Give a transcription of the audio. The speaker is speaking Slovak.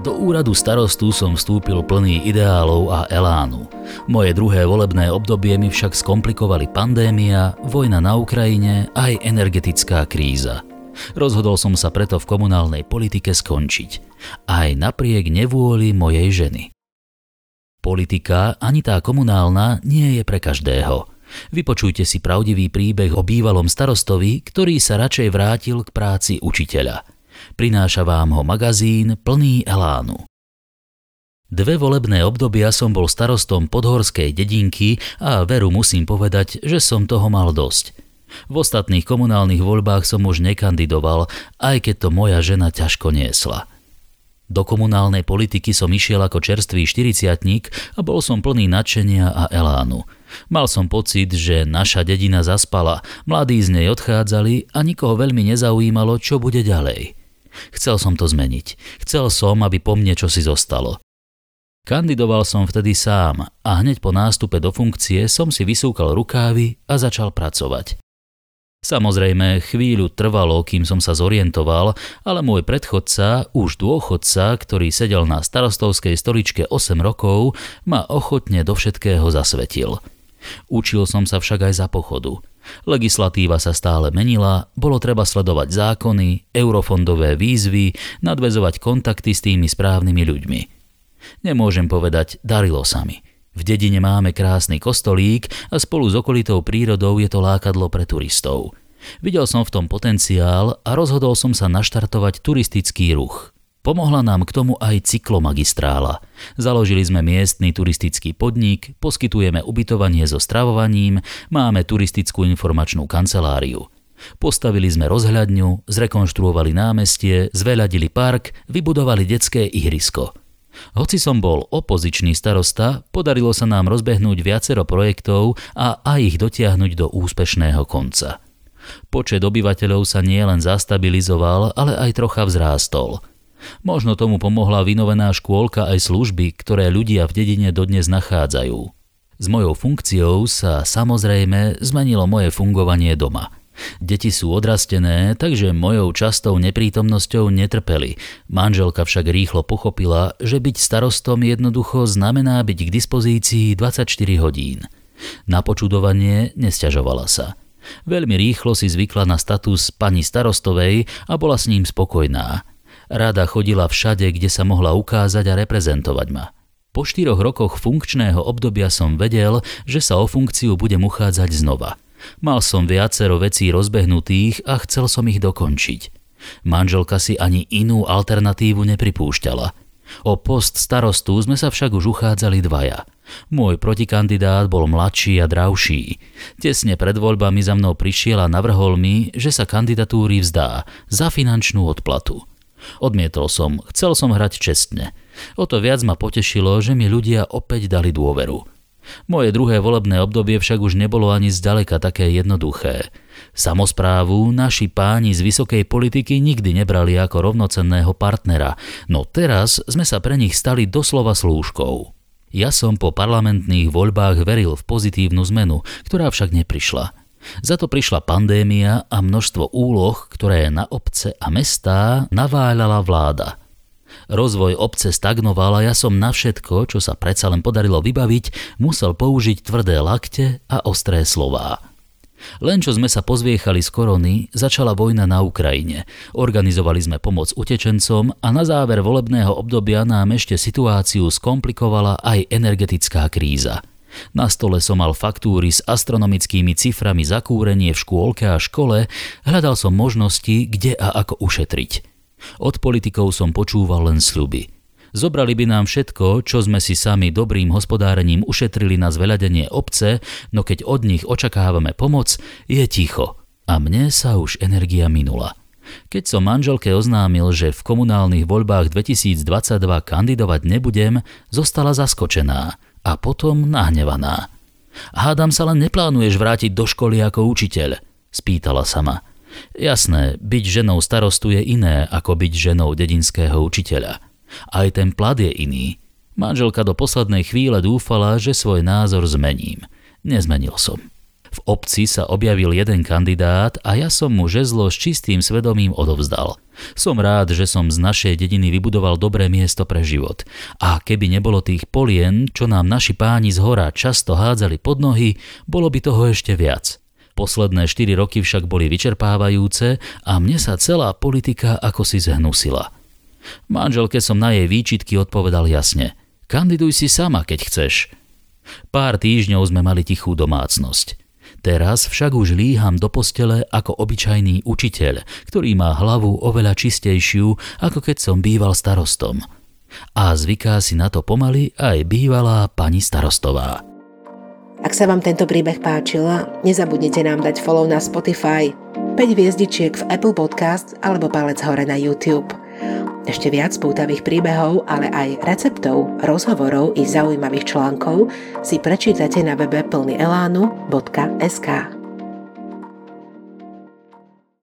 Do úradu starostu som vstúpil plný ideálov a elánu. Moje druhé volebné obdobie mi však skomplikovali pandémia, vojna na Ukrajine aj energetická kríza. Rozhodol som sa preto v komunálnej politike skončiť. Aj napriek nevôli mojej ženy. Politika, ani tá komunálna, nie je pre každého. Vypočujte si pravdivý príbeh o bývalom starostovi, ktorý sa radšej vrátil k práci učiteľa – Prináša vám ho magazín plný elánu. Dve volebné obdobia som bol starostom podhorskej dedinky a veru musím povedať, že som toho mal dosť. V ostatných komunálnych voľbách som už nekandidoval, aj keď to moja žena ťažko niesla. Do komunálnej politiky som išiel ako čerstvý štyriciatník a bol som plný nadšenia a elánu. Mal som pocit, že naša dedina zaspala, mladí z nej odchádzali a nikoho veľmi nezaujímalo, čo bude ďalej. Chcel som to zmeniť. Chcel som, aby po mne čosi zostalo. Kandidoval som vtedy sám a hneď po nástupe do funkcie som si vysúkal rukávy a začal pracovať. Samozrejme, chvíľu trvalo, kým som sa zorientoval, ale môj predchodca, už dôchodca, ktorý sedel na starostovskej stoličke 8 rokov, ma ochotne do všetkého zasvetil. Učil som sa však aj za pochodu – Legislatíva sa stále menila, bolo treba sledovať zákony, eurofondové výzvy, nadvezovať kontakty s tými správnymi ľuďmi. Nemôžem povedať, darilo sa mi. V dedine máme krásny kostolík a spolu s okolitou prírodou je to lákadlo pre turistov. Videl som v tom potenciál a rozhodol som sa naštartovať turistický ruch. Pomohla nám k tomu aj cyklomagistrála. Založili sme miestny turistický podnik, poskytujeme ubytovanie so stravovaním, máme turistickú informačnú kanceláriu. Postavili sme rozhľadňu, zrekonštruovali námestie, zveľadili park, vybudovali detské ihrisko. Hoci som bol opozičný starosta, podarilo sa nám rozbehnúť viacero projektov a aj ich dotiahnuť do úspešného konca. Počet obyvateľov sa nielen zastabilizoval, ale aj trocha vzrástol – Možno tomu pomohla vynovená škôlka aj služby, ktoré ľudia v dedine dodnes nachádzajú. S mojou funkciou sa samozrejme zmenilo moje fungovanie doma. Deti sú odrastené, takže mojou častou neprítomnosťou netrpeli. Manželka však rýchlo pochopila, že byť starostom jednoducho znamená byť k dispozícii 24 hodín. Na počudovanie nesťažovala sa. Veľmi rýchlo si zvykla na status pani starostovej a bola s ním spokojná. Rada chodila všade, kde sa mohla ukázať a reprezentovať ma. Po štyroch rokoch funkčného obdobia som vedel, že sa o funkciu budem uchádzať znova. Mal som viacero vecí rozbehnutých a chcel som ich dokončiť. Manželka si ani inú alternatívu nepripúšťala. O post starostu sme sa však už uchádzali dvaja. Môj protikandidát bol mladší a dravší. Tesne pred voľbami za mnou prišiel a navrhol mi, že sa kandidatúry vzdá za finančnú odplatu. Odmietol som, chcel som hrať čestne. O to viac ma potešilo, že mi ľudia opäť dali dôveru. Moje druhé volebné obdobie však už nebolo ani zďaleka také jednoduché. Samozprávu naši páni z vysokej politiky nikdy nebrali ako rovnocenného partnera, no teraz sme sa pre nich stali doslova slúžkou. Ja som po parlamentných voľbách veril v pozitívnu zmenu, ktorá však neprišla – za to prišla pandémia a množstvo úloh, ktoré na obce a mestá naváľala vláda. Rozvoj obce stagnoval a ja som na všetko, čo sa predsa len podarilo vybaviť, musel použiť tvrdé lakte a ostré slová. Len čo sme sa pozviechali z korony, začala vojna na Ukrajine. Organizovali sme pomoc utečencom a na záver volebného obdobia nám ešte situáciu skomplikovala aj energetická kríza – na stole som mal faktúry s astronomickými ciframi za kúrenie v škôlke a škole, hľadal som možnosti, kde a ako ušetriť. Od politikov som počúval len sľuby. Zobrali by nám všetko, čo sme si sami dobrým hospodárením ušetrili na zveľadenie obce, no keď od nich očakávame pomoc, je ticho. A mne sa už energia minula. Keď som manželke oznámil, že v komunálnych voľbách 2022 kandidovať nebudem, zostala zaskočená – a potom nahnevaná. Hádam sa len neplánuješ vrátiť do školy ako učiteľ, spýtala sama. Jasné, byť ženou starostu je iné ako byť ženou dedinského učiteľa. Aj ten plat je iný. Manželka do poslednej chvíle dúfala, že svoj názor zmením. Nezmenil som. V obci sa objavil jeden kandidát a ja som mu žezlo s čistým svedomím odovzdal. Som rád, že som z našej dediny vybudoval dobré miesto pre život. A keby nebolo tých polien, čo nám naši páni z hora často hádzali pod nohy, bolo by toho ešte viac. Posledné 4 roky však boli vyčerpávajúce a mne sa celá politika ako si zhnusila. Manželke som na jej výčitky odpovedal jasne. Kandiduj si sama, keď chceš. Pár týždňov sme mali tichú domácnosť. Teraz však už líham do postele ako obyčajný učiteľ, ktorý má hlavu oveľa čistejšiu, ako keď som býval starostom. A zvyká si na to pomaly aj bývalá pani starostová. Ak sa vám tento príbeh páčil, nezabudnite nám dať follow na Spotify, 5 hviezdičiek v Apple Podcast alebo palec hore na YouTube. Ešte viac pútavých príbehov, ale aj receptov, rozhovorov i zaujímavých článkov si prečítate na webe plnyelánu.sk.